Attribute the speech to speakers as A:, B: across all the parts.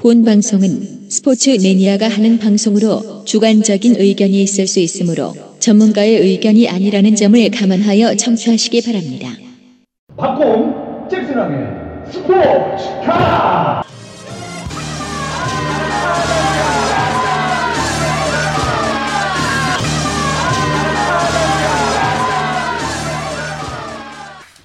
A: 본 방송은 스포츠 매니아가 하는 방송으로 주관적인 의견이 있을 수 있으므로 전문가의 의견이 아니라는 점을 감안하여 청취하시기 바랍니다.
B: 박공 잭슨왕의 스포츠 카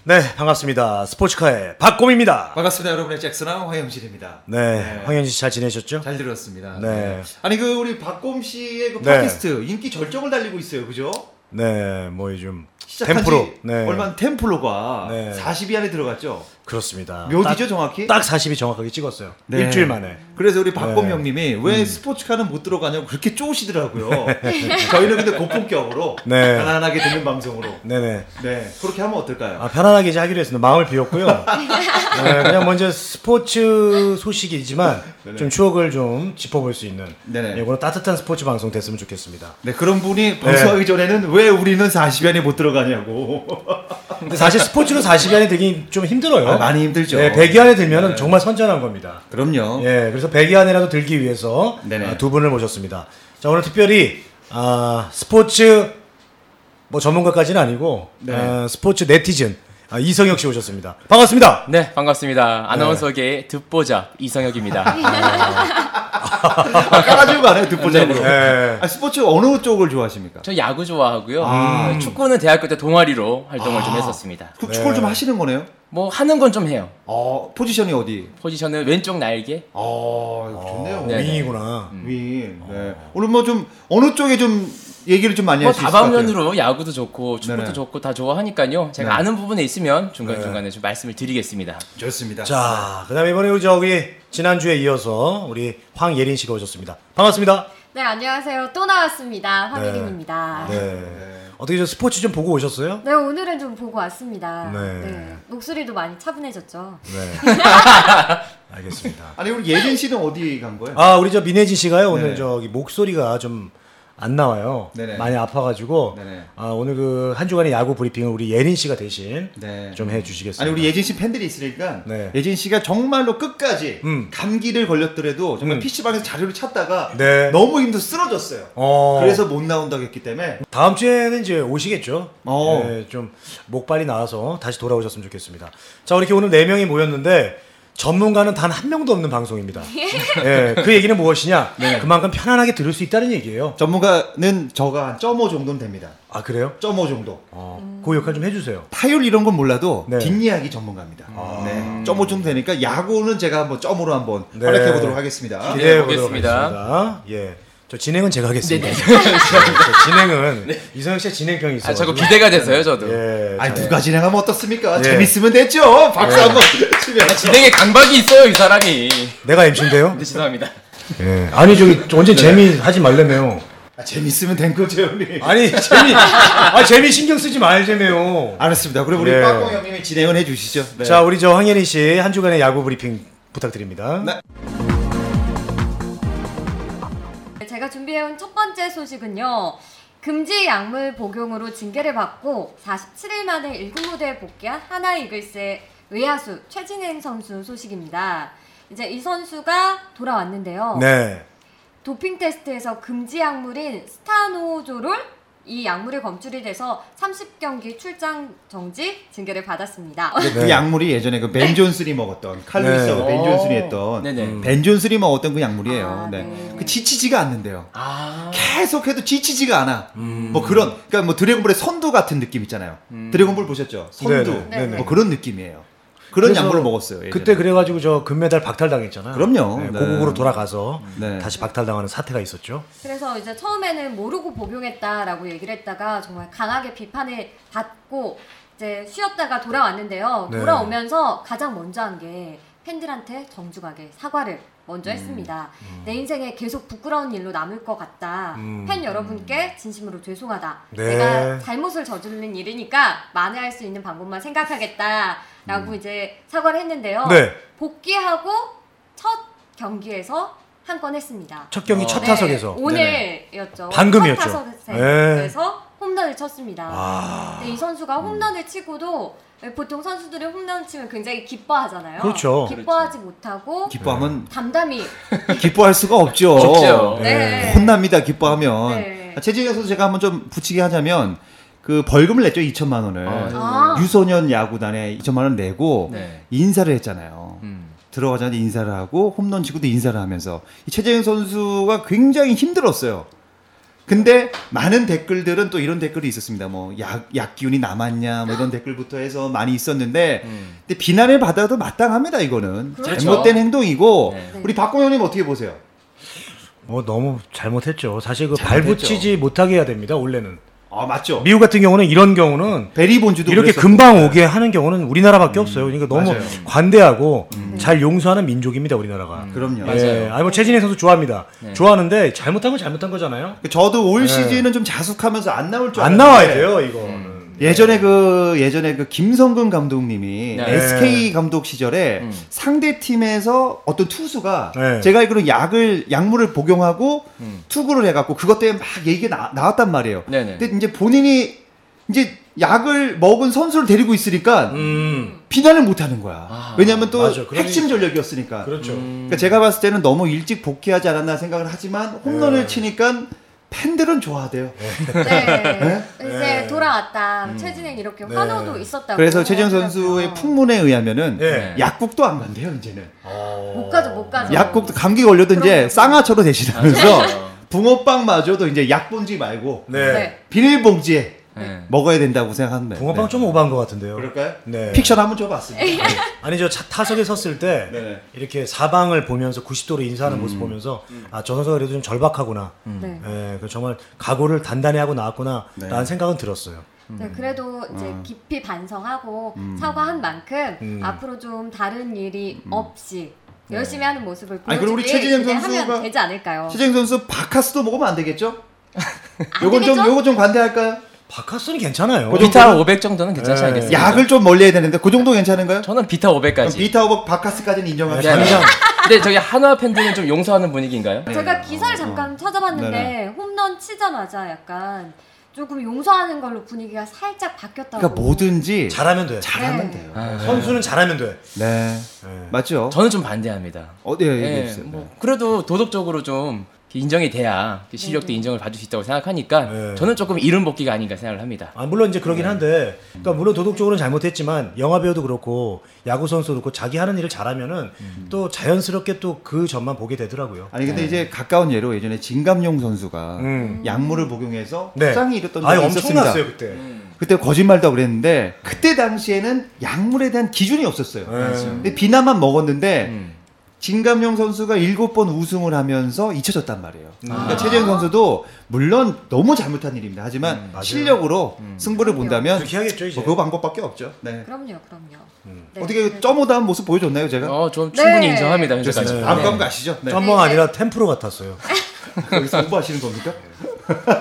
C: 네, 반갑습니다. 스포츠카의 박곰입니다.
D: 반갑습니다, 여러분의 잭슨왕 황영실입니다.
C: 네, 황현지 씨잘 지내셨죠?
D: 잘 들었습니다.
C: 네.
D: 아니 그 우리 박곰 씨의 그
C: 네.
D: 팟캐스트 인기 절정을 달리고 있어요, 그죠?
C: 네, 뭐 요즘
D: 시작한
C: 템프로.
D: 지
C: 네,
D: 얼마 안 템플로가
C: 네.
D: 40위 안에 들어갔죠.
C: 그렇습니다. 딱-
D: 정확히?
C: 딱 40이 정확하게 찍었어요.
D: 네.
C: 일주일 만에.
D: 그래서 우리 박곰
C: 네.
D: 왜 스포츠카는 못 들어가냐고 그렇게 쪼시더라고요. 저희는 근데 고품격으로
C: 네.
D: 편안하게 듣는 방송으로.
C: 네네.
D: 네, 그렇게 하면 어떨까요?
C: 아, 편안하게 이제 하기로 했습니다. 마음을 비웠고요. 네, 그냥 먼저 스포츠 소식이지만 좀 추억을 좀 짚어볼 수 있는
D: 네네.
C: 이거는 따뜻한 스포츠 방송 됐으면 좋겠습니다.
D: 네, 그런 분이 방송하기 전에는 왜 우리는 40위 안에 못 들어가냐고.
C: 근데 사실 스포츠로 40위 안에 들기 좀 힘들어요.
D: 아, 많이 힘들죠.
C: 네, 100위 안에 들면
D: 네.
C: 정말 선전한 겁니다.
D: 그럼요.
C: 예, 그래서 100위 안에라도 들기 위해서
D: 네네.
C: 아, 두 분을 모셨습니다. 자, 오늘 특별히 아, 스포츠 뭐 전문가까지는 아니고
D: 네.
C: 아, 스포츠 네티즌 아, 이성혁 씨 오셨습니다. 반갑습니다.
E: 네, 반갑습니다. 아나운서계의 듣보자 이성혁입니다.
D: 아, 깔아주고 가네요, 듣보자고.
C: 네.
D: 아, 스포츠 어느 쪽을 좋아하십니까?
E: 저 야구 좋아하고요.
C: 아.
E: 네, 축구는 대학교 때 동아리로 활동을 좀 했었습니다.
D: 그 축구를 좀 하시는 거네요?
E: 뭐 하는 건 좀 해요.
D: 어, 포지션이 어디?
E: 포지션은 왼쪽 날개.
D: 어, 좋네요.
E: 네.
C: 윙이구나.
D: 윈. 네. 오늘 뭐 좀 어느 쪽에 좀 얘기를 좀 많이
E: 뭐
D: 할수 있을 것 같아요.
E: 다방면으로 야구도 좋고 축구도
D: 네네.
E: 좋고 다 좋아하니까요. 제가
D: 네.
E: 아는 부분에 있으면 중간 중간에 좀 말씀을 드리겠습니다.
D: 좋습니다.
C: 자, 그다음에 이번에 우리 저기 지난주에 이어서 우리 황예린 씨가 오셨습니다. 반갑습니다.
F: 네, 안녕하세요. 또 나왔습니다. 황예린입니다. 네.
C: 네. 어떻게 저 스포츠 좀 보고 오셨어요?
F: 오늘은 좀 보고 왔습니다.
C: 네.
F: 네. 목소리도 많이 차분해졌죠.
C: 네. 알겠습니다.
D: 아니 우리 예린 씨는 어디 간 거예요?
C: 아, 우리 저 민혜진 씨가요. 오늘
D: 네네.
C: 저기 목소리가 좀 안 나와요.
D: 네네.
C: 많이 아파가지고. 아, 오늘 그 한 주간의 야구 브리핑을 우리 예린 씨가 대신
D: 네.
C: 좀 해주시겠습니다.
D: 아니 우리 예진 씨 팬들이 있으니까
C: 네.
D: 예진 씨가 정말로 끝까지
C: 음.
D: 감기를 걸렸더라도 정말
C: 음.
D: PC방에서 자료를 찾다가
C: 네.
D: 너무 힘들어 쓰러졌어요.
C: 어,
D: 그래서 못 나온다고 했기 때문에
C: 다음 주에는 이제 오시겠죠.
D: 어.
C: 네, 좀 목발이 나와서 다시 돌아오셨으면 좋겠습니다. 자, 이렇게 오늘 네 명이 모였는데 전문가는 단 한 명도 없는 방송입니다. 예, 그 얘기는 무엇이냐?
D: 네.
C: 그만큼 편안하게 들을 수 있다는 얘기예요.
D: 전문가는 저가 한 점오 정도는 됩니다.
C: 아 그래요?
D: 점오 정도.
C: 어, 그 역할 좀 해주세요.
D: 타율 이런 건 몰라도
C: 네.
D: 뒷이야기 전문가입니다. 네. 점오 정도 되니까 야구는 제가 한번 점으로 한번
C: 네.
D: 활약해 보도록 하겠습니다.
C: 기대해
E: 네, 보겠습니다.
C: 예, 저 진행은 제가 하겠습니다.
E: 네,
C: 저 진행은 이성혁 씨가 진행병이 있어요.
E: 아, 저거 기대가 돼서요, 저도.
C: 예,
D: 아니
C: 자,
D: 누가 진행하면 어떻습니까?
C: 예.
D: 재밌으면 됐죠. 박수 한번 치면.
E: 진행에 강박이 있어요, 이 사람이.
C: 내가 MC인데요.
E: 네, 죄송합니다.
C: 예, 아니 저기 언제 재미 하지 말래매요.
D: 아, 재밌으면 된 거죠, 우리.
C: 아니 재미, 아 재미 신경 쓰지 말재매요.
D: 알았습니다. 그럼 우리
C: 예.
D: 빠꽁 형님이 진행을 해주시죠. 네.
C: 자, 우리 저 황예린 씨한 주간의 야구 브리핑 부탁드립니다.
D: 네.
F: 네, 제가 준비해온 첫 번째 소식은요. 금지 약물 복용으로 징계를 받고 47일 만에 1군 무대에 복귀한 한화 이글스의 외야수 최진행 선수 소식입니다. 이제 이 선수가 돌아왔는데요.
C: 네.
F: 도핑 테스트에서 금지 약물인 stanozolol 이 약물이 검출이 돼서 30경기 출장 정지 징계를 받았습니다.
D: 그
C: 네.
D: 약물이 예전에 그 벤 존슨이 먹었던 칼 루이스하고
C: 네.
D: 벤 존슨이 했던
E: 네네.
C: 음.
D: 벤 존슨이 먹었던 그 약물이에요.
F: 아,
D: 네.
F: 네.
D: 그 지치지가 않는데요.
E: 아.
D: 계속해도 지치지가 않아.
C: 음.
D: 뭐 그런 그러니까 뭐 드래곤볼의 선두 같은 느낌 있잖아요. 드래곤볼 보셨죠? 선두.
C: 네네,
F: 네네.
D: 뭐 그런 느낌이에요. 그런 약물을 먹었어요. 예전에.
C: 그때 그래가지고 저 금메달 박탈당했잖아요.
D: 그럼요.
C: 네,
D: 네.
C: 고국으로 돌아가서
D: 네.
C: 다시 박탈당하는 사태가 있었죠.
F: 그래서 이제 처음에는 모르고 복용했다라고 얘기를 했다가 정말 강하게 비판을 받고 이제 쉬었다가 돌아왔는데요.
C: 네.
F: 돌아오면서 가장 먼저 한 게 팬들한테 정중하게 사과를 먼저
C: 음.
F: 했습니다. 내 인생에 계속 부끄러운 일로 남을 것 같다.
C: 음.
F: 팬 여러분께 진심으로 죄송하다.
C: 네.
F: 내가 잘못을 저지른 일이니까 만회할 수 있는 방법만 생각하겠다라고 이제 사과를 했는데요.
C: 음. 네.
F: 복귀하고 첫 경기에서 한 건 했습니다.
C: 첫 경기
E: 어.
C: 첫
F: 네,
C: 타석에서
F: 오늘이었죠.
C: 방금이었죠.
F: 첫 타석에서 홈런 홈런을 쳤습니다.
C: 아.
F: 이 선수가 홈런을 치고도 보통 선수들이 홈런 치면 굉장히 기뻐하잖아요.
C: 그렇죠.
F: 기뻐하지 못하고
D: 기뻐하면
F: 담담히
D: 기뻐할 수가 없죠.
E: 없죠.
F: 네.
D: 혼납니다. 기뻐하면.
F: 네.
D: 최진영 선수 제가 한번 좀 붙이게 하자면 그 벌금을 냈죠 2천만 원을
E: 아,
F: 아.
D: 유소년 야구단에 2천만 원 내고
E: 네.
D: 인사를 했잖아요.
E: 음.
D: 들어가자마자 인사를 하고 홈런 치고도 인사를 하면서 이 최재형 선수가 굉장히 힘들었어요. 근데 많은 댓글들은 또 이런 댓글이 있었습니다. 뭐 약, 약 기운이 남았냐 뭐 이런 댓글부터 해서 많이 있었는데
E: 음.
D: 근데 비난을 받아도 마땅합니다. 이거는
F: 그렇죠.
D: 잘못된 행동이고
E: 네.
D: 우리 박공현님 어떻게 보세요?
C: 뭐 너무 잘못했죠. 사실 그
D: 잘못했죠.
C: 발붙이지 못하게 해야 됩니다. 원래는
D: 아 맞죠.
C: 미국 같은 경우는 이런 경우는
D: 베리 본주도
C: 이렇게
D: 그랬었고.
C: 금방 오게 하는 경우는 우리나라밖에 없어요. 그러니까 너무
D: 맞아요.
C: 관대하고 잘 용서하는 민족입니다. 우리나라가.
D: 그럼요.
E: 맞아요.
C: 예, 아니 뭐 최진희 선수 좋아합니다.
E: 네.
C: 좋아하는데 잘못한 건 잘못한 거잖아요.
D: 저도 올
C: 네.
D: 시즌은 좀 자숙하면서 안 나올
C: 줄안
D: 알았는데
C: 나와야 돼요, 이거.
D: 예전에 그 예전에 그 김성근 감독님이
E: 네.
D: SK 감독 시절에
E: 음.
D: 상대 팀에서 어떤 투수가
C: 네.
D: 제가 알기로 약을 약물을 복용하고
E: 음.
D: 투구를 해갖고 그것 때문에 막 얘기가 나, 나왔단 말이에요.
E: 네네.
D: 근데 이제 본인이 이제 약을 먹은 선수를 데리고 있으니까
C: 음,
D: 비난을 못 하는 거야.
E: 아,
D: 왜냐면 또
C: 맞아.
D: 핵심 전력이었으니까.
C: 그렇죠.
E: 음.
D: 그러니까 제가 봤을 때는 너무 일찍 복귀하지 않았나 생각을 하지만 홈런을
C: 네.
D: 치니까 팬들은 좋아하대요.
F: 네. 이제
C: 네.
F: 돌아왔다. 최진행 이렇게
C: 네.
F: 환호도 있었다고.
D: 그래서 최정 선수의
F: 하더라고요.
D: 풍문에 의하면은
C: 네.
D: 약국도 안 간대요 이제는.
C: 어.
F: 못 가죠, 못 가죠.
D: 약국도 감기 걸려도 이제
F: 그럼요.
D: 쌍화초로 대신하면서
E: 맞아요.
D: 붕어빵마저도 이제 약봉지 말고
C: 네.
F: 네.
D: 비닐봉지에
E: 네.
D: 먹어야 된다고 생각하는데.
C: 붕어빵
D: 네.
C: 좀 오버한 것 같은데요.
D: 그럴까요?
C: 네.
D: 픽션 한번 줘봤습니다.
C: 아니 저 차, 타석에 섰을 때
D: 네.
C: 이렇게 사방을 보면서 90도로 인사하는 모습 보면서 아저 선수가 그래도 좀 절박하구나.
F: 네.
C: 예, 그 정말 각오를 단단히 하고 나왔구나 라는
D: 네.
C: 생각은 들었어요.
F: 네, 그래도 이제 깊이 반성하고 사과한 만큼
C: 음.
F: 앞으로 좀 다른 일이 없이 열심히 하는 모습을 보여주길
D: 선수가-
F: 되지 않을까요?
D: 최정 선수 바카스도 먹으면 안 되겠죠?
F: 안
D: 요건 좀? 요거 좀 관대할까요?
C: 바카스는 괜찮아요.
D: 그
E: 비타 500 정도는 괜찮지
C: 네.
E: 않겠습니까?
D: 약을 좀 멀리 해야 되는데 그 정도 괜찮은가요?
E: 저는 비타 500까지.
D: 비타 오버 바카스까지는 인정합니다.
E: 네.
C: 당장
E: 근데 저기 한화 팬들은 좀 용서하는 분위기인가요?
F: 제가 기사를 잠깐 찾아봤는데
D: 네네.
F: 홈런 치자마자 약간 조금 용서하는 걸로 분위기가 살짝 바뀌었다고.
D: 그러니까 뭐든지
C: 잘하면 돼.
D: 잘하면
F: 네.
D: 돼요.
E: 아,
C: 선수는 잘하면 돼.
D: 네.
C: 예.
D: 맞죠?
E: 저는 좀 반대합니다.
D: 어디 예,
E: 예,
D: 얘기해 주세요.
E: 뭐 그래도 도덕적으로 좀 인정이 돼야 실력도
F: 네.
E: 인정을 받을 수 있다고 생각하니까
C: 네.
E: 저는 조금 이른 복귀가 아닌가 생각을 합니다.
C: 아, 물론 이제 그러긴 한데, 그러니까 물론 도덕적으로는 잘못했지만 영화 배우도 그렇고 야구 선수도 그렇고 자기 하는 일을 잘하면은 또 자연스럽게 또 그 점만 보게 되더라고요.
D: 아니 근데 이제 가까운 예로 예전에 진감용 선수가
C: 음.
D: 약물을 복용해서
C: 네.
D: 부상이 일었던
C: 아유
D: 적이 있었습니다.
C: 엄청났어요 그때.
D: 그때 거짓말도 그랬는데 그때 당시에는 약물에 대한 기준이 없었어요.
C: 네.
D: 근데 비나만 먹었는데
E: 음.
D: 진감용 선수가 일곱 번 우승을 하면서 잊혀졌단 말이에요. 그러니까
F: 아.
D: 최재형 선수도 물론 너무 잘못한 일입니다. 하지만
C: 음.
D: 실력으로 승부를
F: 그럼요.
D: 본다면
C: 그렇게 해야겠죠 이제.
D: 뭐그 방법밖에 없죠. 네.
F: 그럼요, 그럼요.
C: 음.
F: 네.
D: 어떻게 점오다한 모습 보여줬나요, 제가?
E: 어, 좀 충분히
F: 네.
E: 인정합니다. 현재까지. 네.
D: 가시죠. 네.
C: 썸머가 아니라 템프로 같았어요.
D: 여기서 홍보하시는 겁니까?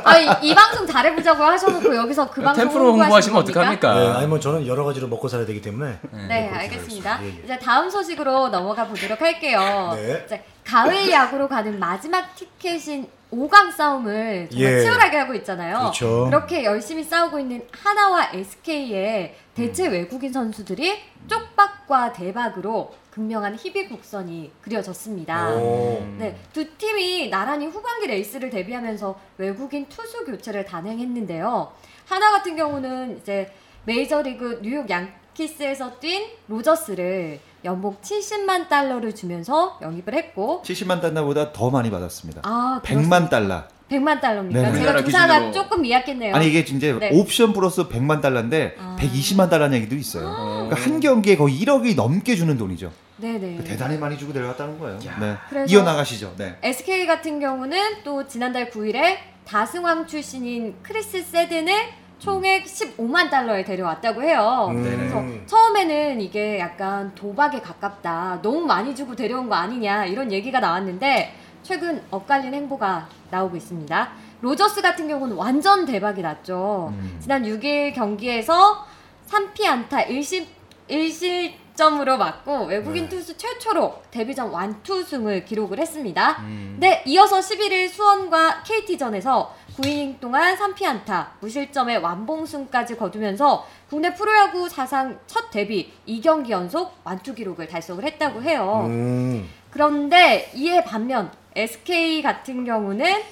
F: 아, 이, 이 방송 잘해보자고 하셔놓고 여기서 그 방송
E: 템프로 홍보하시면? 어떡합니까?
C: 네, 아니 뭐 저는 여러 가지로 먹고 살아야 되기 때문에.
F: 네,
C: 그렇게
F: 알겠습니다.
C: 알겠습니다. 예, 예.
F: 이제 다음 소식으로 넘어가 보도록 할게요.
C: 네.
F: 이제 가을 야구로 가는 마지막 티켓인 5강 싸움을 정말
C: 예.
F: 치열하게 하고 있잖아요.
C: 그렇죠.
F: 렇게 열심히 싸우고 있는 하나와 SK의 대체
C: 음.
F: 외국인 선수들이 쪽박과 대박으로 극명한 희비 곡선이 그려졌습니다.
C: 오.
F: 네, 두 팀이 나란히 후반기 레이스를 대비하면서 외국인 투수 교체를 단행했는데요. 하나 같은 경우는 이제 메이저리그 뉴욕 양키스에서 뛴 로저스를 연봉 70만 달러를 주면서 영입을 했고
D: 70만 달러보다 더 많이 받았습니다.
F: 아,
D: 100만 달러.
F: 100만 달러입니까?
D: 네네.
F: 제가 조사가. 조금 미약했네요.
D: 아니 이게 진짜
F: 네.
D: 옵션 플러스 100만 달러인데
F: 아.
D: 120만 달러는 얘기도 있어요. 그러니까 한 경기에 거의 1억이 넘게 주는 돈이죠.
F: 네네.
D: 대단히 많이 주고 내려갔다는 거예요. 네.
F: 그래서-
D: 이어 나가시죠. 네.
F: SK 같은 경우는 또 지난달 9일에 다승왕 출신인 크리스 세든을 총액 15만 달러에 데려왔다고 해요.
C: 음.
F: 그래서 처음에는 이게 약간 도박에 가깝다. 너무 많이 주고 데려온 거 아니냐 이런 얘기가 나왔는데 최근 엇갈린 행보가 나오고 있습니다. 로저스 같은 경우는 완전 대박이 났죠.
D: 음.
F: 지난 6일 경기에서 3피 안타 1실, 1실 6점으로 막고 외국인 투수 최초로 데뷔전 완투승을 기록을 했습니다. 네, 이어서 11일 수원과 KT전에서 9이닝 동안 3피안타, 무실점의 완봉승까지 거두면서 국내 프로야구 사상 첫 데뷔 2경기 연속 완투 기록을 달성을 했다고 해요.
C: 음.
F: 그런데 이에 반면 SK 같은 경우는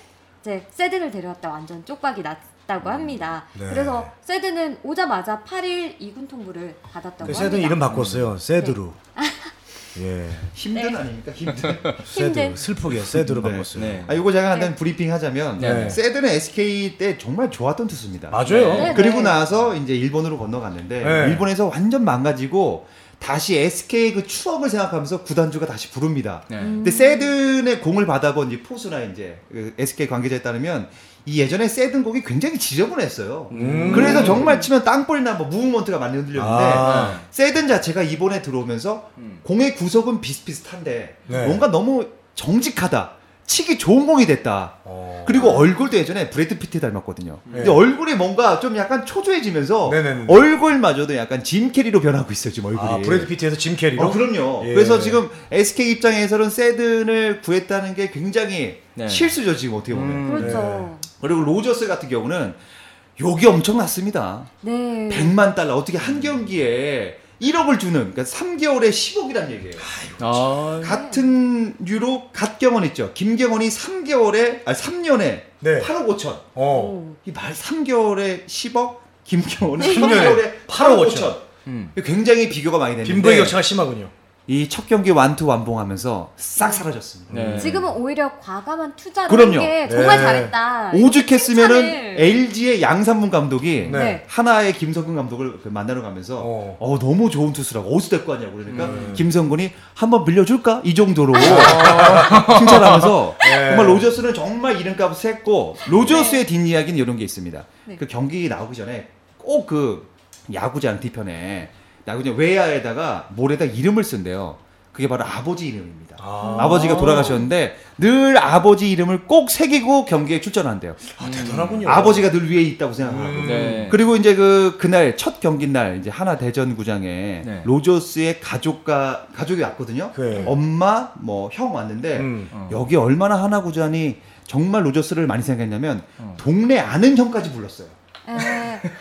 F: 이제 세든을 데려왔다 완전 쪽박이 났다고 합니다.
C: 네.
F: 그래서 세든은 오자마자 8일 2군 통보를 받았다고
C: 그
F: 합니다.
C: 세든 이름 바꿨어요. 세드루. 예.
D: 힘든
F: 네.
D: 아닙니까? 힘든.
C: sad.
F: 힘든.
C: 슬프게 sad로
D: 네.
C: 바꿨어요.
E: 네.
D: 아, 이거 제가
F: 네.
D: 한번 브리핑 하자면
E: 네.
D: 세든은 SK 때 정말 좋았던 투수입니다.
C: 맞아요.
F: 네.
D: 그리고 나서 이제 일본으로 건너갔는데
C: 네.
D: 일본에서 완전 망가지고 다시 SK 그 추억을 생각하면서 구단주가 다시 부릅니다.
E: 네.
D: 근데 세든의 공을 받아본 이제 포수나 이제 그 SK 관계자에 따르면 이 예전에 세든 공이 굉장히 지저분했어요.
C: 음.
D: 그래서 정말 치면 땅볼이나 뭐 movement가 많이 흔들렸는데
C: 아.
D: 세든 자체가 이번에 들어오면서 공의 구속은 비슷비슷한데
C: 네.
D: 뭔가 너무 정직하다. 치기 좋은 공이 됐다.
C: 어.
D: 그리고 얼굴도 예전에 브래드 피트 닮았거든요. 근데
C: 네.
D: 얼굴이 뭔가 좀 약간 초조해지면서
C: 네네네.
D: 얼굴마저도 약간 짐 캐리로 변하고 있어요 지금 얼굴이.
C: 아, 브래드 피트에서 짐 캐리로.
D: 어, 그럼요.
C: 예.
D: 그래서 지금 SK 입장에서는 세든을 구했다는 게 굉장히
E: 네.
D: 실수죠 지금 어떻게 보면.
E: 음.
F: 그렇죠.
D: 그리고 로저스 같은 경우는 욕이 엄청났습니다.
F: 네.
D: 100만 달러 어떻게 한 경기에 1억을 주는 그러니까 3개월에 10억이란 얘기예요.
E: 아,
D: 같은 유로 갓경원 있죠. 김경원이 3개월에 아니 3년에
C: 네.
D: 8억 5천.
C: 어.
D: 이말 3개월에 10억, 김경원은
C: 3년에
D: 3개월에 8억
C: 8억
D: 5천.
E: 음.
D: 굉장히 비교가 많이 되는데
C: 빈부의 격차가 심하군요.
D: 이 첫 경기 완투 완봉하면서 싹 사라졌습니다.
E: 네.
F: 지금은 오히려 과감한 투자를
D: 그럼요.
F: 한게 정말
C: 네.
F: 잘했다.
D: 오죽했으면은. LG의 양산문 감독이
C: 네.
F: 네.
D: 하나의 김성근 감독을 그 만나러 가면서
C: 어.
D: 어. 너무 좋은 투수라고 어디서 데리고 왔냐고 그러니까
C: 음.
D: 김성근이 한번 빌려줄까 이 정도로
C: 아.
D: 칭찬하면서
C: 네.
D: 정말 로저스는 정말 이름값을 했고 로저스의 뒷이야기는 이런 게 있습니다.
F: 네.
D: 그 경기 나오기 전에 꼭 그 야구장 뒤편에 야구장 외야에다가 모래다 이름을 쓴대요. 그게 바로 아버지 이름입니다.
C: 아.
D: 아버지가 돌아가셨는데 늘 아버지 이름을 꼭 새기고 경기에 출전한대요.
C: 아, 대단하군요.
D: 아버지가 늘 위에 있다고 생각하고.
C: 음.
E: 네.
D: 그리고 이제 그 그날 첫 경기 날 이제 하나 대전 구장에
E: 네.
D: 로저스의 가족과 가족이 왔거든요.
C: 그래.
D: 엄마 뭐 형 왔는데
C: 음.
E: 어.
D: 여기 얼마나 하나 구장이 정말 로저스를 많이 생각했냐면
E: 어.
D: 동네 아는 형까지 불렀어요.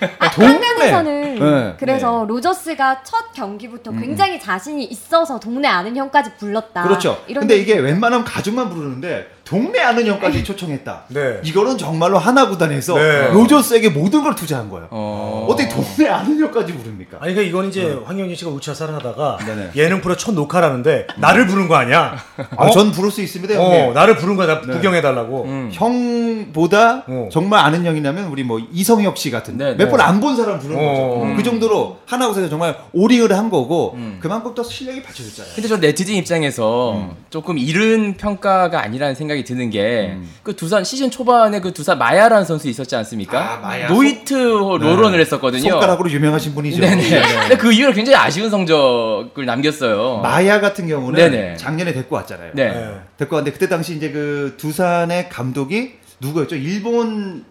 F: 예. 아,
D: 동네.
F: 한편에서는
D: 네.
F: 그래서 로저스가 첫 경기부터
D: 음.
F: 굉장히 자신이 있어서 동네 아는 형까지 불렀다.
D: 그렇죠.
F: 아, 이런
D: 근데 이게 웬만하면 가족만 부르는데 동네 아는 형까지 초청했다.
C: 네.
D: 이거는 정말로 하나 구단에서
C: 네.
D: 로저스에게 모든 걸 투자한 거예요.
E: 어.
D: 어. 떻게 동네 아는 형까지 부릅니까?
C: 아니 그러니까 이건 이제 황영진 씨가 우차사를 하다가
D: 네네.
C: 예능 프로 첫 녹화라는데 나를 부른 거 아니야?
D: 아, 전 부를 수 있습니다,
C: 어,
D: 형님.
C: 나를 부른 거야. 나
D: 네.
C: 구경해 달라고.
E: 음.
D: 형보다
C: 어.
D: 정말 아는 형이라면 우리 뭐 이성혁 씨 같은
E: 네,
D: 몇
E: 네.
D: 번안 본 사람 부르는
C: 어.
D: 거죠.
C: 음.
D: 그 정도로 하나곳에서 정말 오링을 한 거고
E: 음.
D: 그만큼 또 실력이 받쳐줬잖아요.
E: 근데 저 네티즌 입장에서
D: 음.
E: 조금 이른 평가가 아니라는 생각이 드는 게
D: 음.
E: 그 두산 시즌 초반에 그 두산 마야라는 선수 있었지 않습니까?
D: 아, 마야.
E: 노히트 노런을 했었거든요.
D: 손가락으로 유명하신 분이죠.
E: 네네. 근데 그 이후로 굉장히 아쉬운 성적을 남겼어요.
D: 마야 같은 경우는
E: 네네.
D: 작년에 데리고 왔잖아요.
E: 네.
C: 네.
D: 데리고 왔는데 그때 당시 이제 그 두산의 감독이 누구였죠? 일본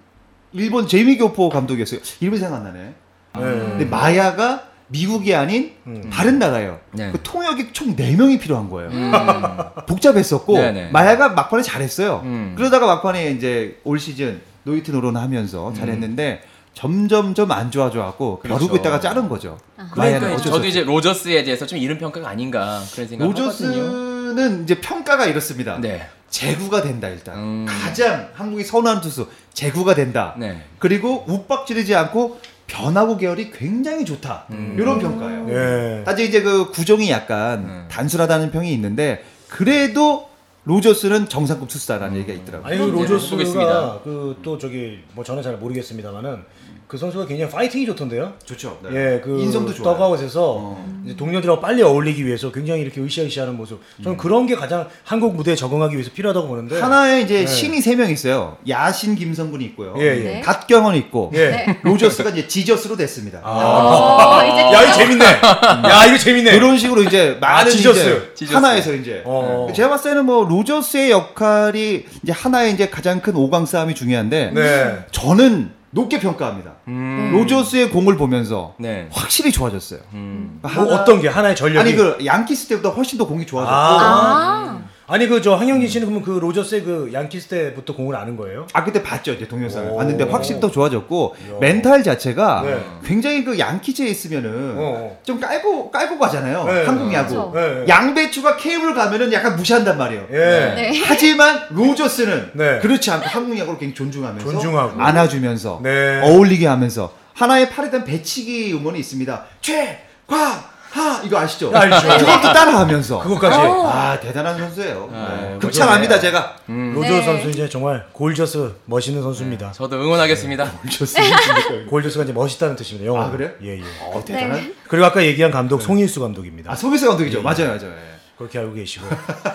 D: 일본 재일 교포 감독이었어요. 이름이 생각 안 나네.
C: 네.
D: 근데 마야가 미국이 아닌
C: 음.
D: 다른 나라예요.
E: 네.
D: 그 통역이 총 4명이 필요한 거예요.
E: 음.
D: 복잡했었고
E: 네네.
D: 마야가 막판에 잘했어요.
E: 음.
D: 그러다가 막판에 이제 올 시즌 노히트 노런 하면서 잘했는데 점점점 안 좋아져갖고
E: 그렇죠.
D: 벼르고 있다가 자른 거죠. 마야는
E: 그러니까 저도. 이제 로저스에 대해서 좀 이른 평가가 아닌가 그런 생각 하거든요.
D: 로저스는 이제 평가가 이렇습니다.
E: 네.
D: 제구가 된다 일단
E: 음.
D: 가장 한국이 선호하는 투수 제구가 된다.
E: 네.
D: 그리고 욱박지르지 않고 변화구 계열이 굉장히 좋다.
E: 음.
D: 이런 평가예요.
C: 예.
D: 사실 이제 그 구종이 약간
E: 음.
D: 단순하다는 평이 있는데 그래도 로저스는 정상급 투수다라는 얘기가 있더라고요.
C: 아니 그
E: 네,
C: 로저스가
E: 보겠습니다.
C: 그 또 저기 뭐 저는 잘 모르겠습니다만은 그 선수가 굉장히 파이팅이 좋던데요.
D: 좋죠. 네.
C: 예, 그
D: 인성도 좋아요.
C: 더가웃에서
D: 어.
C: 이제 동료들하고 빨리 어울리기 위해서 굉장히 이렇게 으쌰으쌰하는 모습. 저는 그런 게 가장 한국 무대에 적응하기 위해서 필요하다고 보는데.
D: 하나에 이제
C: 네.
D: 신이 세 명 있어요. 야신 김성근이 있고요.
C: 예, 예.
F: 네.
D: 갓경문 있고
C: 예.
F: 네.
D: 로저스가 이제 Jesus로 됐습니다.
C: 아.
F: 어, 이제
C: 야, 이거 재밌네. 야, 이거 재밌네.
D: 그런 식으로 이제 많은
C: Jesus.
D: 이제
E: Jesus.
D: 하나에서 이제
C: 어.
D: 제가 봤을 때는 뭐 로저스의 역할이 이제 하나의 이제 가장 큰 5강 싸움이 중요한데
C: 네.
D: 저는 높게 평가합니다.
E: 음.
D: 로저스의 공을 보면서
E: 네.
D: 확실히 좋아졌어요.
E: 음.
C: 뭐 어떤 게 하나의 전력이
D: 아니 그 양키스 때보다 훨씬 더 공이 좋아졌고
F: 아,
C: 아 니 그 저 황영진 씨는 그러면 그 로저스의 그 양키스 때부터 공을 아는 거예요?
D: 아 그때 봤죠 이제 동영상을
C: 오.
D: 봤는데 확실히 더 좋아졌고
C: 이야.
D: 멘탈 자체가
C: 네.
D: 굉장히 그 양키즈에 있으면은
C: 어.
D: 좀 깔고 깔고 가잖아요
C: 네.
D: 한국 야구
F: 그렇죠.
C: 네.
D: 양배추가 케이블 가면은 약간 무시한단 말이에요.
C: 예.
F: 네.
D: 하지만 로저스는
C: 네.
D: 그렇지 않고 한국 야구를 굉장히 존중하면서
C: 존중하고.
D: 안아주면서
C: 네.
D: 어울리게 하면서 하나의 팔에단 배치기 음원이 있습니다. 최광 하 이거 아시죠?
C: 알죠.
D: 그것도 따라하면서
C: 그것까지.
F: 어.
D: 아 대단한 선수예요.
E: 아,
D: 네. 극찬합니다 제가.
E: 음.
C: 로저
F: 네.
C: 선수 이제 정말 골저스 멋있는 선수입니다.
E: 저도 응원하겠습니다.
C: 골저스가 이제 멋있다는 뜻입니다. 영어.
D: 아, 그래요?
C: 예, 예.
D: 어 대단한.
F: 네.
C: 그리고 아까 얘기한 감독 송일수 감독입니다.
D: 아 소비스 감독이죠. 맞아요, 맞아요. 예.
C: 그렇게 알고 계시고.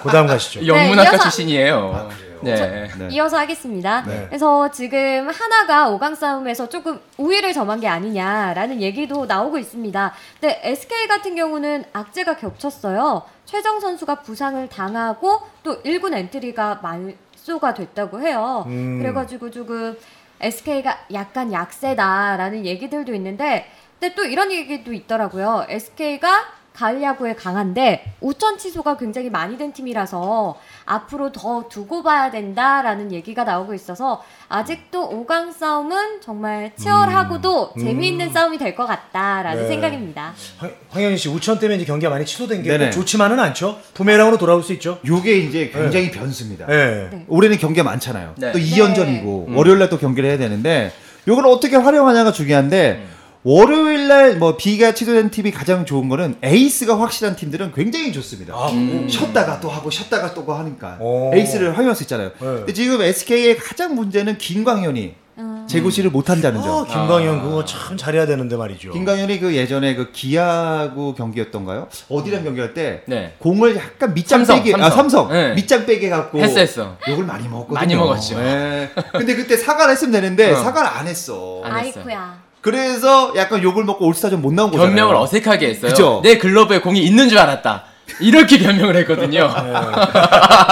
C: 그다음 가시죠.
E: 영문학과
F: 이어서-
E: 출신이에요. 네.
D: 네.
F: 이어서 하겠습니다.
C: 네.
F: 그래서 지금 하나가 5강 싸움에서 조금 우위를 점한 게 아니냐라는 얘기도 나오고 있습니다. 근데 SK 같은 경우는 악재가 겹쳤어요. 최정 선수가 부상을 당하고 또 1군 엔트리가 말소가 됐다고 해요.
C: 음.
F: 그래가지고 조금 SK가 약간 약세다라는 얘기들도 있는데 근데 또 이런 얘기도 있더라고요. SK가 가을 야구에 강한데 우천 취소가 굉장히 많이 된 팀이라서 앞으로 더 두고 봐야 된다라는 얘기가 나오고 있어서 아직도 5강 싸움은 정말 치열하고도
C: 음.
F: 재미있는 싸움이 될 것 같다라는
C: 네.
F: 생각입니다.
C: 황- 황현희 씨 우천 때문에 이제 경기가 많이 취소된 게 좋지만은 않죠. 부메랑으로 돌아올 수 있죠.
D: 요게 이제 굉장히 변수입니다.
C: 예.
F: 네.
D: 올해는 경기가 많잖아요.
E: 네.
D: 또 2연전이고
E: 음.
D: 월요일 날 또 경기를 해야 되는데 요걸 어떻게 활용하냐가 중요한데
E: 음.
D: 월요일 날 뭐 비가 취소된 팀이 가장 좋은 거는 에이스가 확실한 팀들은 굉장히 좋습니다.
C: 아,
E: 음.
D: 쉬었다가 또 하고 쉬었다가 또 하니까
C: 오.
D: 에이스를 활용할 수 있잖아요.
C: 네.
D: 근데 지금 SK의 가장 문제는 김광현이
F: 음.
D: 제 구실을 못 한다는 점.
C: 아, 김광현 그거 참 잘해야 되는데 말이죠.
D: 김광현이 그 예전에 그 기아구 경기였던가요? 어디랑 경기할 때
E: 네.
D: 공을 약간 밑장
E: 삼성,
D: 빼게 아
E: 삼성.
D: 삼성
E: 네.
D: 밑장 빼기 갖고
E: 했어 했어.
D: 욕을 많이 먹었거든요.
E: 많이 먹었죠.
D: 네. 근데 그때 사과를 했으면 되는데
E: 어.
D: 사과를 안 했어.
E: 안 했어.
F: 아이쿠야.
D: 그래서 약간 욕을 먹고 올스타전 못 나온 거잖아요.
E: 변명을 어색하게 했어요.
D: 그죠?
E: 내 글러브에 공이 있는 줄 알았다. 이렇게 변명을 했거든요.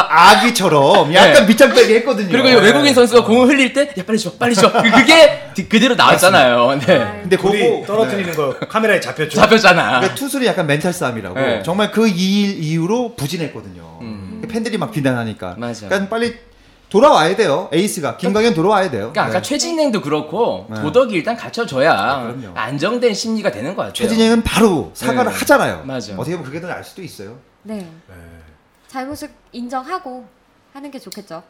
D: 아기처럼 약간
E: 네.
D: 밑장 빼게 했거든요.
E: 그리고 이 외국인 선수가 공을 흘릴 때, 야, 빨리 줘, 빨리 줘. 그- 그게 그- 그대로 나왔잖아요. 네.
D: 근데
C: 골이
D: 그거 네.
C: 떨어뜨리는 거 카메라에 잡혔죠.
E: 잡혔잖아.
D: 그러니까 투수는 약간 멘탈 싸움이라고
E: 네.
D: 정말 그일 이후로 부진했거든요.
E: 음.
D: 팬들이 막 비난하니까.
E: 맞아.
D: 그러니까 빨리 돌아와야 돼요. 에이스가 김광현 돌아와야 돼요.
E: 그러니까 아까
D: 네.
E: 최진행도 그렇고
D: 네.
E: 도덕이 일단 갖춰줘야
D: 아.
E: 안정된 심리가 되는 것 같아요.
D: 최진영은 바로 사과를
E: 네.
D: 하잖아요.
E: 맞아.
D: 어떻게 보면 그게 더 나을 수도 있어요.
F: 네.
C: 네.
F: 잘못을 인정하고 하는 게 좋겠죠.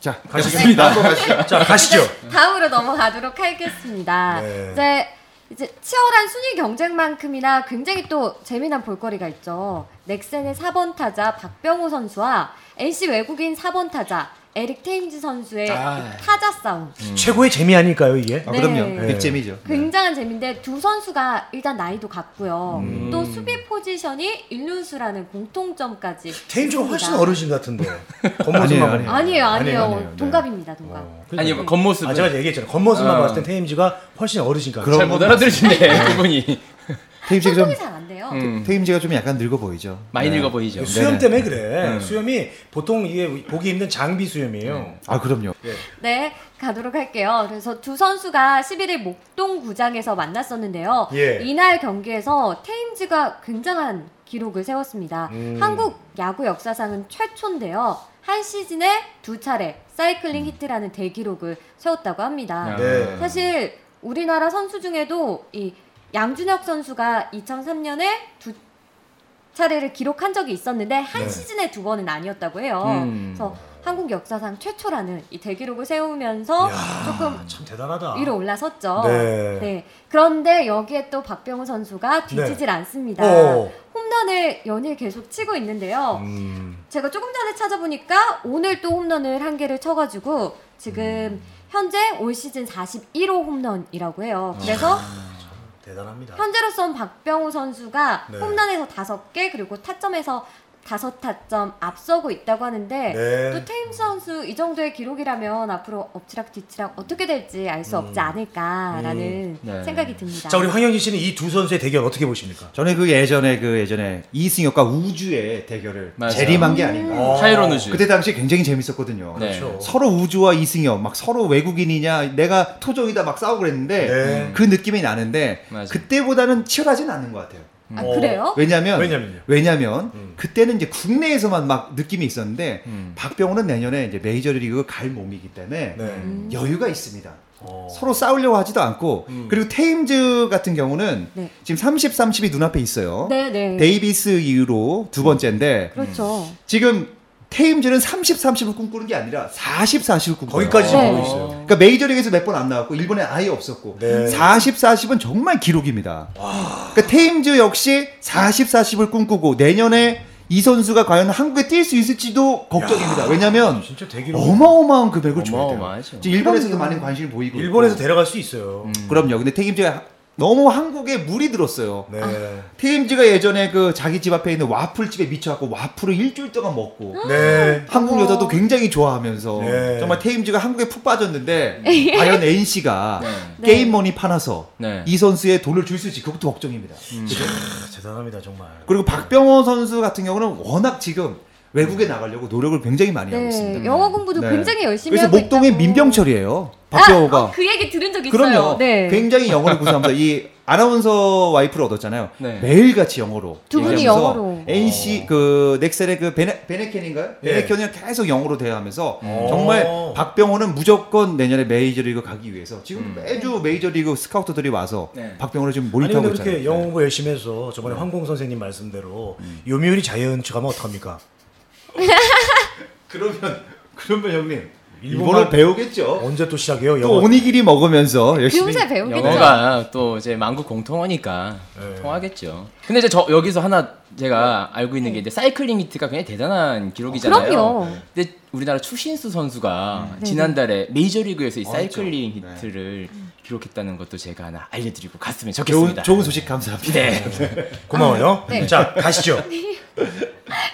D: 자,
E: 가시겠습니다.
C: 자 가시죠.
F: 다음으로 넘어가도록 하겠습니다.
C: 네.
F: 이제 이제 치열한 순위 경쟁만큼이나 굉장히 또 재미난 볼거리가 있죠. 넥센의 4번 타자 박병호 선수와 NC 외국인 4번 타자 에릭 테임즈 선수의
E: 아.
F: 타자 싸움.
C: 최고의 재미 아닐까요 이게?
D: 아,
F: 네.
D: 그럼요.
C: 네.
D: 백잼이죠.
F: 굉장한 재미인데 두 선수가 일단 나이도 같고요.
E: 음.
F: 또 수비 포지션이 일루수라는 공통점까지.
C: 테임즈가. 훨씬 어르신 같은데. 겉모습만
D: 아니에요.
F: 아니에요, 아니에요.
C: 아니에요, 아니에요. 네.
F: 동갑입니다, 동갑.
C: 어.
E: 아니, 뭐 겉모습은
C: 아, 제가 얘기했잖아요. 겉모습만
E: 어.
C: 봤을 땐 테임즈가 훨씬 어르신 같아요.
D: 그럼-
E: 잘못 알아들으시네, 그분이.
D: 테임즈가 좀.
E: 음.
D: 테임즈가 좀 약간 늙어 보이죠.
E: 많이
D: 네.
E: 늙어 보이죠.
C: 수염
D: 네네.
C: 때문에 그래.
E: 음.
C: 수염이 보통 이게 보기 힘든 장비 수염이에요.
D: 아, 그럼요.
F: 네, 가도록 할게요. 그래서 두 선수가 11일 목동 구장에서 만났었는데요.
C: 예.
F: 이날 경기에서 테임즈가 굉장한 기록을 세웠습니다.
C: 음.
F: 한국 야구 역사상은 최초인데요. 한 시즌에 두 차례 사이클링 히트라는 대기록을 세웠다고 합니다.
C: 네.
F: 사실 우리나라 선수 중에도 이 양준혁 선수가 2003년에 두 차례를 기록한 적이 있었는데 한
C: 네.
F: 시즌에 두 번은 아니었다고 해요.
E: 음.
F: 그래서 한국 역사상 최초라는 이 대기록을 세우면서
C: 이야,
F: 조금
C: 참 대단하다.
F: 위로 올라섰죠.
C: 네.
F: 그런데 여기에 또 박병호 선수가 뒤지질
C: 네.
F: 않습니다.
C: 오.
F: 홈런을 연일 계속 치고 있는데요.
C: 음.
F: 제가 조금 전에 찾아보니까 오늘 또 홈런을 한 개를 쳐가지고 지금
C: 음.
F: 현재 올 시즌 41호 홈런이라고 해요. 그래서
C: 대단합니다.
F: 현재로선 박병호 선수가
C: 네.
F: 홈런에서 5개 그리고 타점에서 다섯 타점 앞서고 있다고 하는데
C: 네.
F: 또 테임스 선수 이 정도의 기록이라면 앞으로 엎치락 뒤치락 어떻게 될지 알 수 없지 않을까라는
E: 네.
F: 생각이 듭니다.
C: 자 우리 황영진 씨는 이 두 선수의 대결 어떻게 보십니까?
D: 저는 그 예전에 그 예전에 이승엽과 우주의 대결을
E: 맞아요.
D: 재림한 게 아닌가.
C: 어.
E: 타이런 우즈.
D: 그때 당시 굉장히 재밌었거든요.
E: 네.
C: 그렇죠.
D: 서로 우주와 이승엽 막 서로 외국인이냐 내가 토종이다 막 싸우고 그랬는데
C: 네.
D: 그 느낌이 나는데
E: 맞아요.
D: 그때보다는 치열하진 않는 것 같아요.
F: 아
C: 어.
F: 그래요?
D: 왜냐면
C: 왜냐면요?
D: 왜냐면
C: 음.
D: 그때는 이제 국내에서만 막 느낌이 있었는데
E: 음.
D: 박병호는 내년에 이제 메이저리그 갈 몸이기 때문에
C: 네.
F: 음.
D: 여유가 있습니다.
C: 어.
D: 서로 싸우려고 하지도 않고
C: 음.
D: 그리고 테임즈 같은 경우는
F: 네.
D: 지금 30, 30이 눈앞에 있어요.
F: 네 네.
D: 데이비스 이후로 두 번째인데
F: 그렇죠.
D: 지금 테임즈는 30, 30을 꿈꾸는 게 아니라 40, 40을 꿈꿔요.
C: 거기까지 지금
F: 네.
C: 보고 있어요.
D: 그러니까 메이저리그에서 몇 번 안 나왔고 일본에 아예 없었고
C: 네.
D: 40, 40은 정말 기록입니다. 그러니까 테임즈 역시 40, 40을 꿈꾸고 내년에 이 선수가 과연 한국에 뛸 수 있을지도 걱정입니다. 왜냐하면. 어마어마한 금액을 줘야 돼요.
E: 어마어마하죠.
D: 지금 일본에서도. 많은 관심이 보이고
C: 일본에서
D: 있고.
C: 데려갈 수 있어요.
E: 음.
D: 그럼요. 근데 테임즈가 너무 한국에 물이 들었어요.
C: 네.
D: 테임즈가 예전에 그 자기 집 앞에 있는 와플집에 미쳐갖고 와플을 일주일 동안 먹고
C: 네.
D: 한국 여자도 굉장히 좋아하면서
C: 네.
D: 정말 테임즈가 한국에 푹 빠졌는데 과연 NC가
F: 네.
D: 게임머니
E: 네.
D: 이 선수의 돈을 줄 수 있을지 그것도 걱정입니다.
C: 아, 대단합니다 정말.
D: 그리고 박병호 선수 같은 경우는 워낙 지금 외국에 나가려고 노력을 굉장히 많이 하고
F: 네.
D: 있습니다.
F: 영어 공부도
D: 네.
F: 굉장히 열심히
D: 그래서
F: 하고
D: 목동의
F: 있다고.
D: 민병철이에요. 박병호가.
F: 아, 어, 그 얘기 들은 적 있어요.
D: 그럼요.
F: 네.
D: 굉장히 영어를 구사합니다. 이 아나운서 와이프를 얻었잖아요.
E: 네.
D: 매일같이 영어로.
F: 두 분이 영어로.
D: NC 그 넥셀의 그 베네, 베네켄인가요?
C: 예.
D: 베네켄이랑 계속 영어로 대화하면서
C: 어.
D: 정말 박병호는 무조건 내년에 메이저리그 가기 위해서 지금
E: 음.
D: 매주 메이저리그 스카우터들이 와서
E: 네.
D: 박병호를 지금
C: 근데
D: 있잖아요.
C: 그렇게 영어 공부 열심히 해서 저번에 황공 선생님 말씀대로 요미우리 자이언츠 가면 어떡합니까?
D: 그러면 그러면 형님 일본을 배우겠죠.
C: 언제 또 시작해요?
D: 또
C: 영어.
D: 오니기리 먹으면서 열심히
F: 배우겠죠.
E: 영어가 또 이제 만국 공통어니까
C: 네.
E: 통하겠죠. 근데 이제 저 여기서 하나 제가 알고 있는 게 이제 사이클링 히트가 굉장히 대단한 기록이잖아요.
F: 그럼요.
E: 근데 우리나라 추신수 선수가
F: 네.
E: 지난달에 메이저리그에서 이
D: 어,
E: 사이클링
D: 그렇죠.
E: 히트를 기록했다는 것도 제가 하나 알려드리고 갔으면
D: 좋은
E: 좋겠습니다.
D: 좋은 소식 감사합니다.
E: 네.
C: 고마워요.
F: 네.
C: 자 가시죠.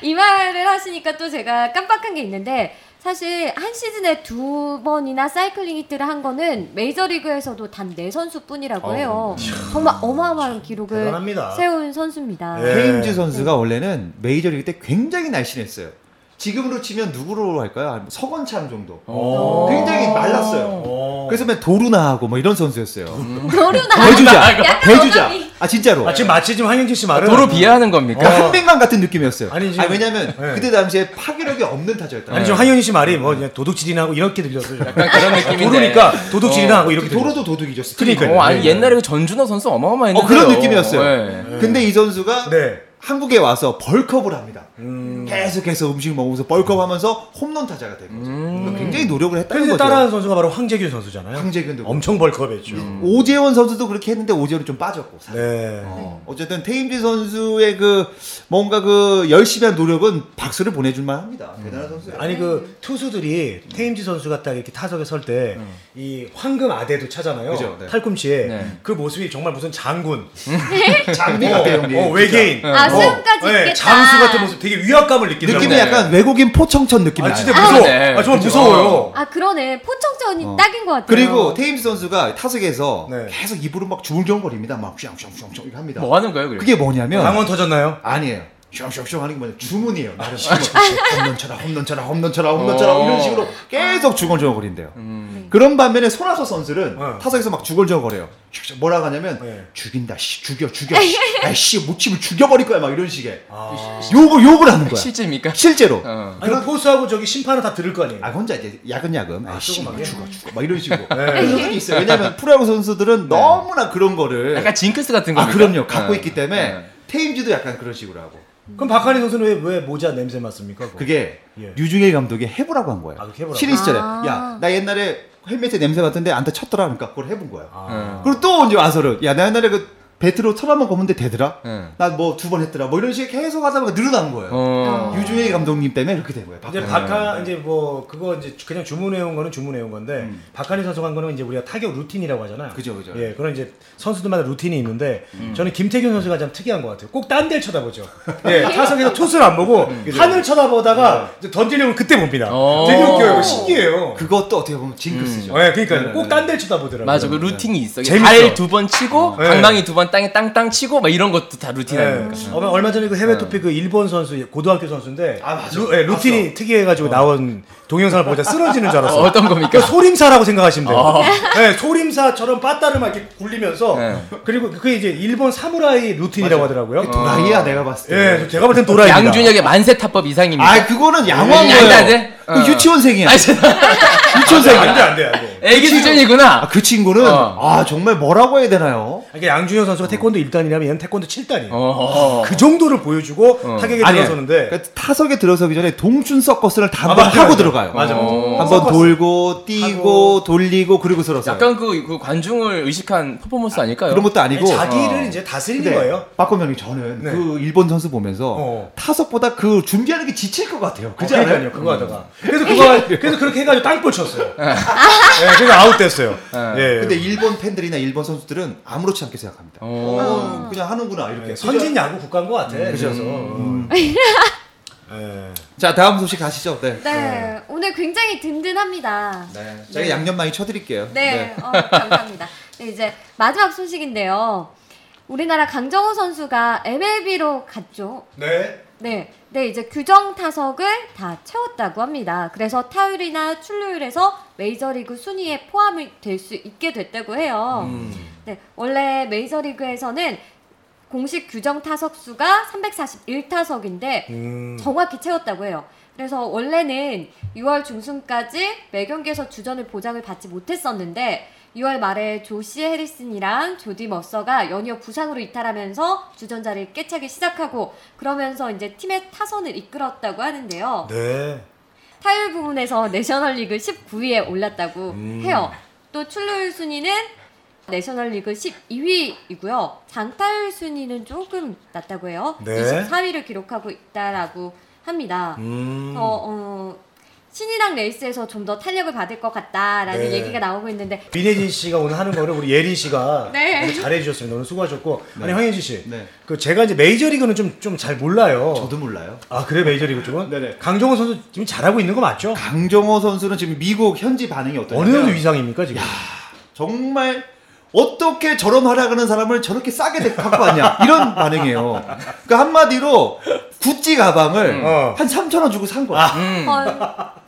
F: 이 말을 하시니까 또 제가 깜빡한 게 있는데 사실 한 시즌에 두 번이나 사이클링 히트를 한 거는 메이저리그에서도 단 네 선수뿐이라고 해요. 정말 어마어마한 기록을
C: 대단합니다.
F: 세운 선수입니다.
C: 네.
D: 헤임즈 선수가 원래는 메이저리그 때 굉장히 날씬했어요. 지금으로 치면 누구로 할까요? 한 서건창 정도.
C: 어.
D: 굉장히 말랐어요.
C: 어.
D: 그래서 맨 도루나 하고 뭐 이런 선수였어요.
F: 도루나
D: 대주자,
F: 약간
D: 대주자.
F: 어감이.
D: 아 진짜로.
C: 아 지금 마치 지금 황영진 씨 말은
E: 도로 비하하는 겁니까?
D: 그러니까 한백만 같은 느낌이었어요.
C: 아니,
D: 아니,
C: 지금-
D: 왜냐면
C: 네.
D: 그때 당시에 파괴력이 없는 타자였다.
C: 아니 지금 황영진 씨 말이 뭐 그냥 도둑질이나 하고 이렇게 들렸어요.
E: 약간 그런 느낌인데.
C: 도루니까 도둑질이나 하고 이렇게
D: 도로도 도둑이죠.
C: 그러니까요.
E: 어, 아니
C: 네.
E: 옛날에 그 전준호 선수 어마어마했는데.
D: 어, 그런 느낌이었어요.
E: 네.
D: 근데 이 선수가
C: 네.
D: 한국에 와서 벌크업을 합니다.
C: 음.
D: 계속해서 음식 먹으면서 벌크업하면서 홈런 타자가 된 거죠.
E: 음.
D: 굉장히 노력을 했다는 거죠.
C: 따라하는 선수가 바로 황재균 선수잖아요.
D: 황재균도
C: 엄청 벌크업했죠.
D: 오재원 선수도 그렇게 했는데 오재원이 좀 빠졌고. 사실.
C: 네.
D: 어, 어쨌든 테임즈 선수의 그 뭔가 그 열심히 한 노력은 박수를 보내줄 만 합니다. 대단한 선수예요.
C: 아니 그 투수들이 테임즈 선수가 딱 이렇게 타석에 설 때 이 황금 아대도 차잖아요.
D: 그죠, 네.
C: 팔꿈치에
E: 네.
C: 그 모습이 정말 무슨 장군,
D: 장비
C: 어,
D: 같아요, 형님.
C: 어, 외계인,
E: 아,
C: 어,
F: 수염까지 있겠다.
C: 장수 같은 모습, 되게 위압감을 느끼더라고요.
D: 느낌이
E: 네.
D: 약간 외국인 포청천 느낌이
C: 아
D: 나요.
C: 진짜 무서워.
E: 네.
C: 아 정말
E: 그죠.
C: 무서워요.
F: 아 그러네 포청천이
D: 어.
F: 딱인 것 같아요.
D: 그리고 테임즈 선수가 타석에서
C: 네.
D: 계속 입으로 막 주물주물거립니다. 막 숑숑숑숑 이렇게 합니다.
E: 뭐 하는 거예요, 그래?
D: 그게 뭐냐면
C: 강원 터졌나요?
D: 아니에요. 숑숑숑 하는 게 뭐냐 주문이에요. 나름. 홈런 쳐라, 홈런 쳐라, 홈런 쳐라, 홈런 쳐라
E: 어.
D: 이런 식으로 계속 주걸주걸거린대요.
E: 음.
D: 그런 반면에 손아섭 선수는
C: 어.
D: 타석에서 막 주걸주걸거려요. 뭐라고 하냐면
C: 네.
D: 죽인다, 씨, 죽여, 죽여, 씨, 아씨 묻히면 죽여버릴 거야, 막 이런 식의
C: 아.
D: 욕을 욕을 하는 거야.
E: 실제입니까?
D: 실제로.
E: 어.
C: 아니 그 포수하고 저기 심판은 다 들을 거 아니에요.
D: 아 혼자 이제 야근야근
C: 아,
D: 아씨
C: 조그맣게?
D: 죽어 죽어 막 이런 식으로
C: 네.
D: 그런 적이 있어요. 왜냐면 프로야구 선수들은 너무나 그런 거를
E: 약간 징크스 같은
D: 아
E: 겁니까?
D: 그럼요 갖고
E: 어.
D: 있기 때문에
E: 어.
D: 테임즈도 약간 그런 식으로 하고
C: 그럼 박한이 선수는 왜, 왜 모자 냄새 맡습니까? 그거?
D: 그게
C: 예.
D: 류중일 감독이 해보라고 한 거예요.
C: 아, 그렇게 해보라고?
D: 신인 시절에
F: 아.
D: 야 나 옛날에 헬멧에 냄새 맡은데 안타 쳤더라 그러니까 그걸 해본 거야.
C: 아.
D: 그리고 또 이제 와서는 야 나 옛날에 그 배트로 털 한번 검은데 되더라.
E: 응.
D: 나 뭐 두 번 했더라. 뭐 이런 식으로 계속 하다 보니까 늘어난 거예요.
E: 어.
D: 유주혜 감독님 때문에 그렇게 된 거예요.
C: 이제
D: 박하-
C: 박하 이제 뭐 그거 이제 그냥 주문해 온 거는 주문해 온 건데
D: 음.
C: 박한이 선수가 한 거는 이제 우리가 타격 루틴이라고 하잖아요.
D: 그죠, 그죠.
C: 예, 그런 이제 선수들마다 루틴이 있는데
D: 음.
C: 저는 김태균 선수가 좀 특이한 것 같아요. 꼭 딴 데를 쳐다보죠. 예, 타석에서 투수를 안 보고
D: 음.
C: 하늘 쳐다보다가 이제 던지려고 그때 봅니다.
E: 어.
C: 되게 웃겨요. 신기해요.
D: 그것도 어떻게 보면 징크스죠.
C: 예, 그러니까요.
D: 네,
C: 꼭
D: 네.
C: 딴 데를 쳐다보더라고요.
E: 맞아 그 루틴이 있어.
C: 재밌어.
E: 발두번 치고
C: 네.
E: 방망이 두번 땅에 땅땅 치고 막 이런 것도 다 루틴
C: 예.
E: 아닙니까?
C: 어, 얼마 전에 그 해외 토픽 그 일본 선수 고등학교 선수인데
D: 아, 맞아.
C: 루, 예, 루틴이 특이해가지고 나온 동영상을 보다 쓰러지는 줄 알았어.
E: 어, 어떤 겁니까?
C: 그 소림사라고 생각하시면 돼요. 네, 소림사처럼 빠따를 막 이렇게 굴리면서
E: 네.
C: 그리고 그게 이제 일본 사무라이 루틴이라고 하더라고요.
D: 그 도라이야 내가 봤을 때.
C: 예, 제가 볼땐 도라이입니다.
E: 양준혁의 만세 타법 이상입니다.
D: 아 그거는 양호한
E: 안 돼,
D: 거예요.
E: 안 돼?
D: 그
E: 어.
D: 유치원생이야.
E: 아, 진짜.
C: 유치원생 안돼 안돼 안돼.
E: 애기 수준이구나.
D: 아, 그 친구는
E: 어.
D: 아 정말 뭐라고 해야 되나요?
C: 그러니까 양준현 선수가 태권도 1단이라면 얘는 태권도 7단이에요.
E: 어.
C: 그 정도를 보여주고
E: 어.
C: 타격에
D: 아니에요.
C: 들어서는데
D: 그러니까 타석에 들어서기 전에 동춘 서커스를 다
C: 아,
D: 한번
C: 맞아,
D: 하고. 들어가요.
C: 맞아, 맞아.
E: 어.
D: 한번. 돌고 뛰고 돌리고 그리고 서러서
E: 약간 그, 그 관중을 의식한 퍼포먼스 아닐까요?
D: 그런 것도 아니고
C: 자기를
E: 어.
C: 이제 다스리는
D: 근데
C: 거예요.
D: 박건명이 저는
C: 네.
D: 그 일본 선수 보면서
C: 어.
D: 타석보다 그 준비하는 게 지칠 것 같아요. 그지
C: 어,
D: 않아요?
C: 그거 하다가. 그래서 그거, 그래서 그렇게 해가지고 땅볼 쳤어요. 예, 그래서 아웃됐어요. 예.
D: 근데 일본 팬들이나 일본 선수들은 아무렇지 않게 생각합니다.
E: 어.
D: 어, 그냥 하는구나 이렇게.
C: 예, 선진 야구 국가인 것 같아.
D: 음.
C: 그래서.
D: 음.
C: 예.
D: 자 다음 소식 가시죠. 네.
F: 네, 오늘 굉장히 든든합니다.
D: 네. 제가 양념 많이 쳐드릴게요.
F: 네, 어, 감사합니다. 네, 이제 마지막 소식인데요. 우리나라 강정호 선수가 MLB로 갔죠.
C: 네.
F: 네, 네 이제 규정 타석을 다 채웠다고 합니다. 그래서 타율이나 출루율에서 메이저리그 순위에 포함이 될 수 있게 됐다고 해요.
C: 음.
F: 네, 원래 메이저리그에서는 공식 규정 타석 수가 341타석인데
C: 음.
F: 정확히 채웠다고 해요. 그래서 원래는 6월 중순까지 매 경기에서 주전을 보장을 받지 못했었는데 6월 말에 조시 해리슨이랑 조디 머서가 연이어 부상으로 이탈하면서 주전 자리를 깨차기 시작하고 그러면서 이제 팀의 타선을 이끌었다고 하는데요.
C: 네.
F: 타율 부분에서 내셔널리그 19위에 올랐다고
C: 음.
F: 해요. 또 출루율 순위는 내셔널리그 12위이고요. 장타율 순위는 조금 낮다고 해요.
C: 네.
F: 24위를 기록하고 있다라고 합니다.
C: 음.
F: 어, 어, 신이랑 레이스에서 좀 더 탄력을 받을 것 같다라는
C: 네.
F: 얘기가 나오고 있는데
C: 민혜진 씨가 오늘 하는 거를 우리 예린 씨가
F: 네.
C: 오늘 잘해 주셨습니다. 오늘 수고하셨고. 아니, 황현진 씨.
D: 네.
C: 그 제가 이제 메이저리그는 좀 좀 잘 몰라요.
D: 저도 몰라요.
C: 아, 그래, 메이저리그 쪽은?
D: 네네.
C: 강정호 선수 지금 잘하고 있는 거 맞죠?
D: 강정호 선수는 지금 미국 현지 반응이 어떠냐면
C: 어느 정도 위상입니까, 지금?
D: 정말 어떻게 저런 활약하는 사람을 저렇게 싸게 데- 갖고 왔냐 이런 반응이에요. 그러니까 한마디로 구찌 가방을
C: 어.
D: 한 3천 원 주고 산 거야.
E: 음.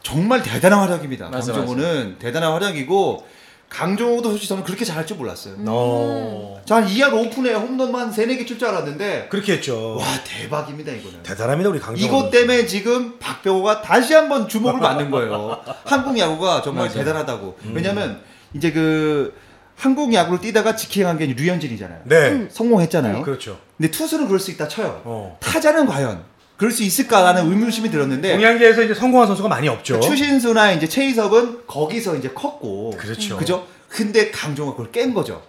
F: 어,
D: 정말 대단한 활약입니다.
E: 맞아,
D: 강정호는 대단한 활약이고 강정호도 솔직히 저는 그렇게 잘할 줄 몰랐어요.
C: 어.
D: 저한 2할 오픈에 홈런만 한 3, 4개 칠 줄 알았는데
C: 그렇게 했죠.
D: 와 대박입니다 이거는.
C: 대단합니다, 우리 강정호.
D: 이것. 때문에 지금 박병호가 다시 한번 주목을 받는 거예요. 한국 야구가 정말
E: 맞아요.
D: 대단하다고. 왜냐면 이제 그 한국 야구를 뛰다가 직행한 게 류현진이잖아요.
C: 네.
D: 성공했잖아요.
C: 그렇죠.
D: 근데 투수는 그럴 수 있다 쳐요.
C: 어.
D: 타자는 과연 그럴 수 있을까라는 의문심이 들었는데
C: 동양계에서 이제 성공한 선수가 많이 없죠.
D: 그 추신수나 이제 최희섭은 거기서 이제 컸고
C: 그렇죠.
D: 그죠? 근데 강정호가 그걸 깬 거죠.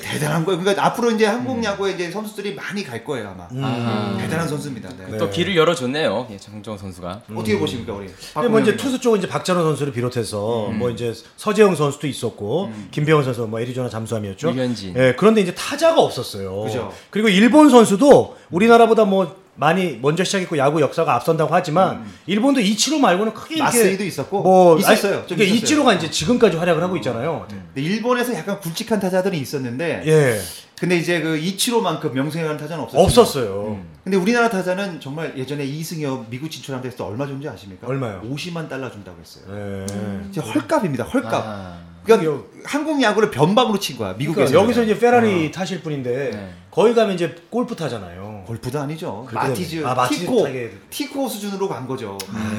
D: 대단한 거예요. 그러니까 앞으로 이제 한국 야구에 이제 선수들이 많이 갈 거예요 아마.
C: 음.
E: 아.
D: 대단한 선수입니다. 네.
C: 네.
E: 또 길을 열어줬네요. 예, 장정호 선수가.
D: 어떻게 보십니까 우리?
C: 근데 뭐 이제 투수 쪽은 이제 박찬호 선수를 비롯해서
D: 음.
C: 뭐 이제 서재영 선수도 있었고 김병현 선수 뭐 애리조나 잠수함이었죠.
E: 류현진.
C: 예, 그런데 이제 타자가 없었어요.
D: 그죠.
C: 리고 일본 선수도 우리나라보다 뭐 많이 먼저 시작했고 야구 역사가 앞선다고 하지만 일본도 이치로 말고는 크게 이렇게
D: 음. 마스이도 있었고
C: 뭐
D: 있었어요. 있었어요.
C: 이치로가 이제 지금까지 활약을 하고 있잖아요.
D: 근데 일본에서 약간 굵직한 타자들이 있었는데
C: 예,
D: 근데 이제 그 이치로만큼 명성해가는 타자는 없었어요.
C: 없었어요.
D: 근데 우리나라 타자는 정말 예전에 이승엽 미국 진출한 데서 얼마 준지 아십니까?
C: 얼마요?
D: 50만 달러 준다고 했어요.
C: 예.
D: 진짜 헐값입니다. 헐값.
E: 아.
D: 그러니까 한국 야구를 변방으로 친 거야. 미국에서.
C: 그러니까 여기서 이제 페라리 타실 분인데
E: 네.
C: 거기 가면 이제 골프 타잖아요.
D: 골프도 아니죠. 마티즈.
C: 아, 마티즈
D: 티코,
C: 타게.
D: 티코 수준으로 간 거죠.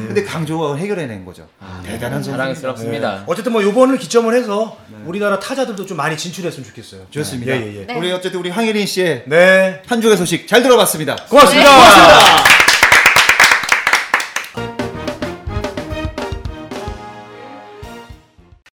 D: 근데 강조가 해결해낸 거죠. 대단한 선수.
E: 자랑스럽습니다.
C: 예. 어쨌든 뭐 요번을 기점을 해서 우리나라 타자들도 좀 많이 진출했으면 좋겠어요.
D: 좋습니다.
C: 예, 예, 예.
F: 네.
D: 우리 어쨌든 우리 황혜린 씨의
C: 네.
D: 한 주의 소식 잘 들어봤습니다.
C: 고맙습니다.
D: 고맙습니다.